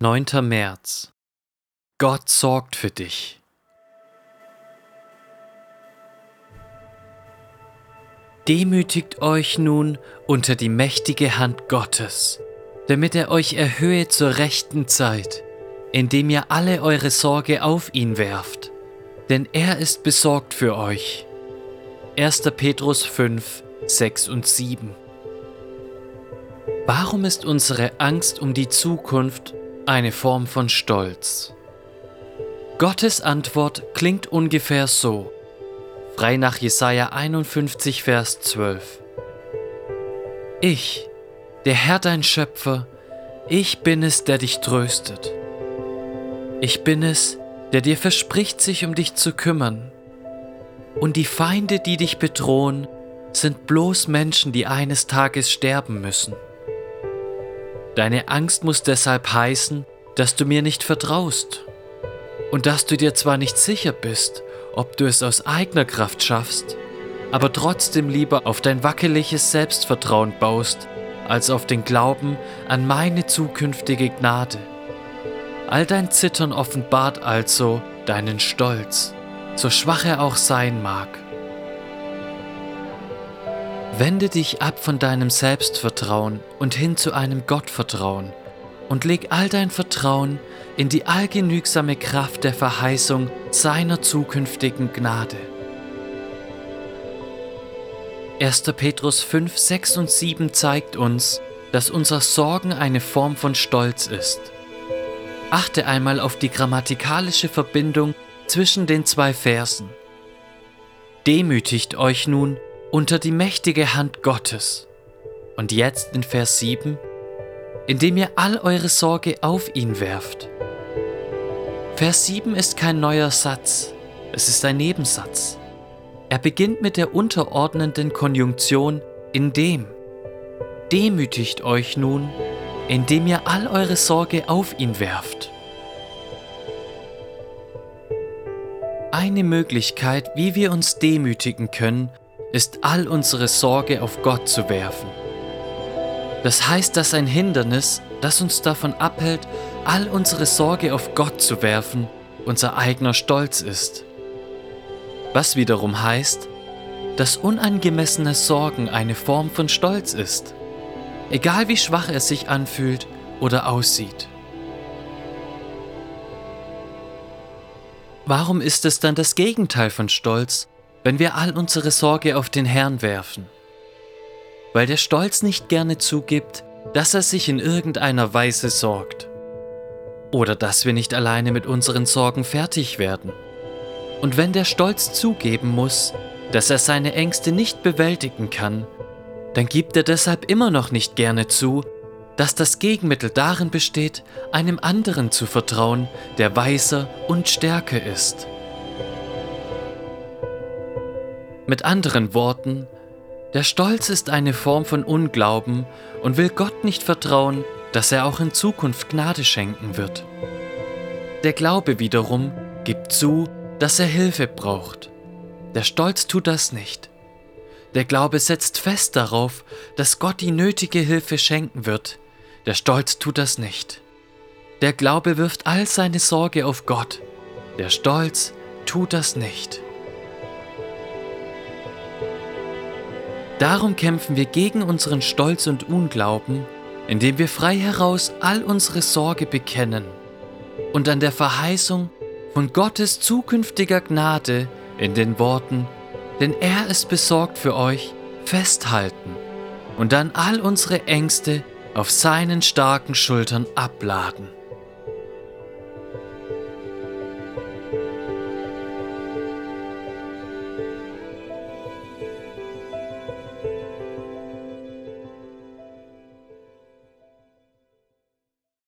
9. März Gott sorgt für dich. Demütigt euch nun unter die mächtige Hand Gottes, damit er euch erhöhe zur rechten Zeit, indem ihr alle eure Sorge auf ihn werft, denn er ist besorgt für euch. 1. Petrus 5, 6 und 7 Warum ist unsere Angst um die Zukunft eine Form von Stolz. Gottes Antwort klingt ungefähr so, frei nach Jesaja 51, Vers 12. Ich, der Herr dein Schöpfer, ich bin es, der dich tröstet. Ich bin es, der dir verspricht, sich um dich zu kümmern. Und die Feinde, die dich bedrohen, sind bloß Menschen, die eines Tages sterben müssen. Deine Angst muss deshalb heißen, dass du mir nicht vertraust und dass du dir zwar nicht sicher bist, ob du es aus eigener Kraft schaffst, aber trotzdem lieber auf dein wackeliges Selbstvertrauen baust, als auf den Glauben an meine zukünftige Gnade. All dein Zittern offenbart also deinen Stolz, so schwach er auch sein mag. Wende dich ab von deinem Selbstvertrauen und hin zu einem Gottvertrauen und leg all dein Vertrauen in die allgenügsame Kraft der Verheißung seiner zukünftigen Gnade. 1. Petrus 5, 6 und 7 zeigt uns, dass unser Sorgen eine Form von Stolz ist. Achte einmal auf die grammatikalische Verbindung zwischen den zwei Versen. Demütigt euch nun unter die mächtige Hand Gottes. Und jetzt in Vers 7, indem ihr all eure Sorge auf ihn werft. Vers 7 ist kein neuer Satz, es ist ein Nebensatz. Er beginnt mit der unterordnenden Konjunktion indem. Demütigt euch nun, indem ihr all eure Sorge auf ihn werft. Eine Möglichkeit, wie wir uns demütigen können, ist all unsere Sorge auf Gott zu werfen. Das heißt, dass ein Hindernis, das uns davon abhält, all unsere Sorge auf Gott zu werfen, unser eigener Stolz ist. Was wiederum heißt, dass unangemessene Sorgen eine Form von Stolz ist, egal wie schwach es sich anfühlt oder aussieht. Warum ist es dann das Gegenteil von Stolz, wenn wir all unsere Sorge auf den Herrn werfen? Weil der Stolz nicht gerne zugibt, dass er sich in irgendeiner Weise sorgt. Oder dass wir nicht alleine mit unseren Sorgen fertig werden. Und wenn der Stolz zugeben muss, dass er seine Ängste nicht bewältigen kann, dann gibt er deshalb immer noch nicht gerne zu, dass das Gegenmittel darin besteht, einem anderen zu vertrauen, der weiser und stärker ist. Mit anderen Worten, der Stolz ist eine Form von Unglauben und will Gott nicht vertrauen, dass er auch in Zukunft Gnade schenken wird. Der Glaube wiederum gibt zu, dass er Hilfe braucht. Der Stolz tut das nicht. Der Glaube setzt fest darauf, dass Gott die nötige Hilfe schenken wird. Der Stolz tut das nicht. Der Glaube wirft all seine Sorge auf Gott. Der Stolz tut das nicht. Darum kämpfen wir gegen unseren Stolz und Unglauben, indem wir frei heraus all unsere Sorge bekennen und an der Verheißung von Gottes zukünftiger Gnade in den Worten, denn er ist besorgt für euch, festhalten und dann all unsere Ängste auf seinen starken Schultern abladen.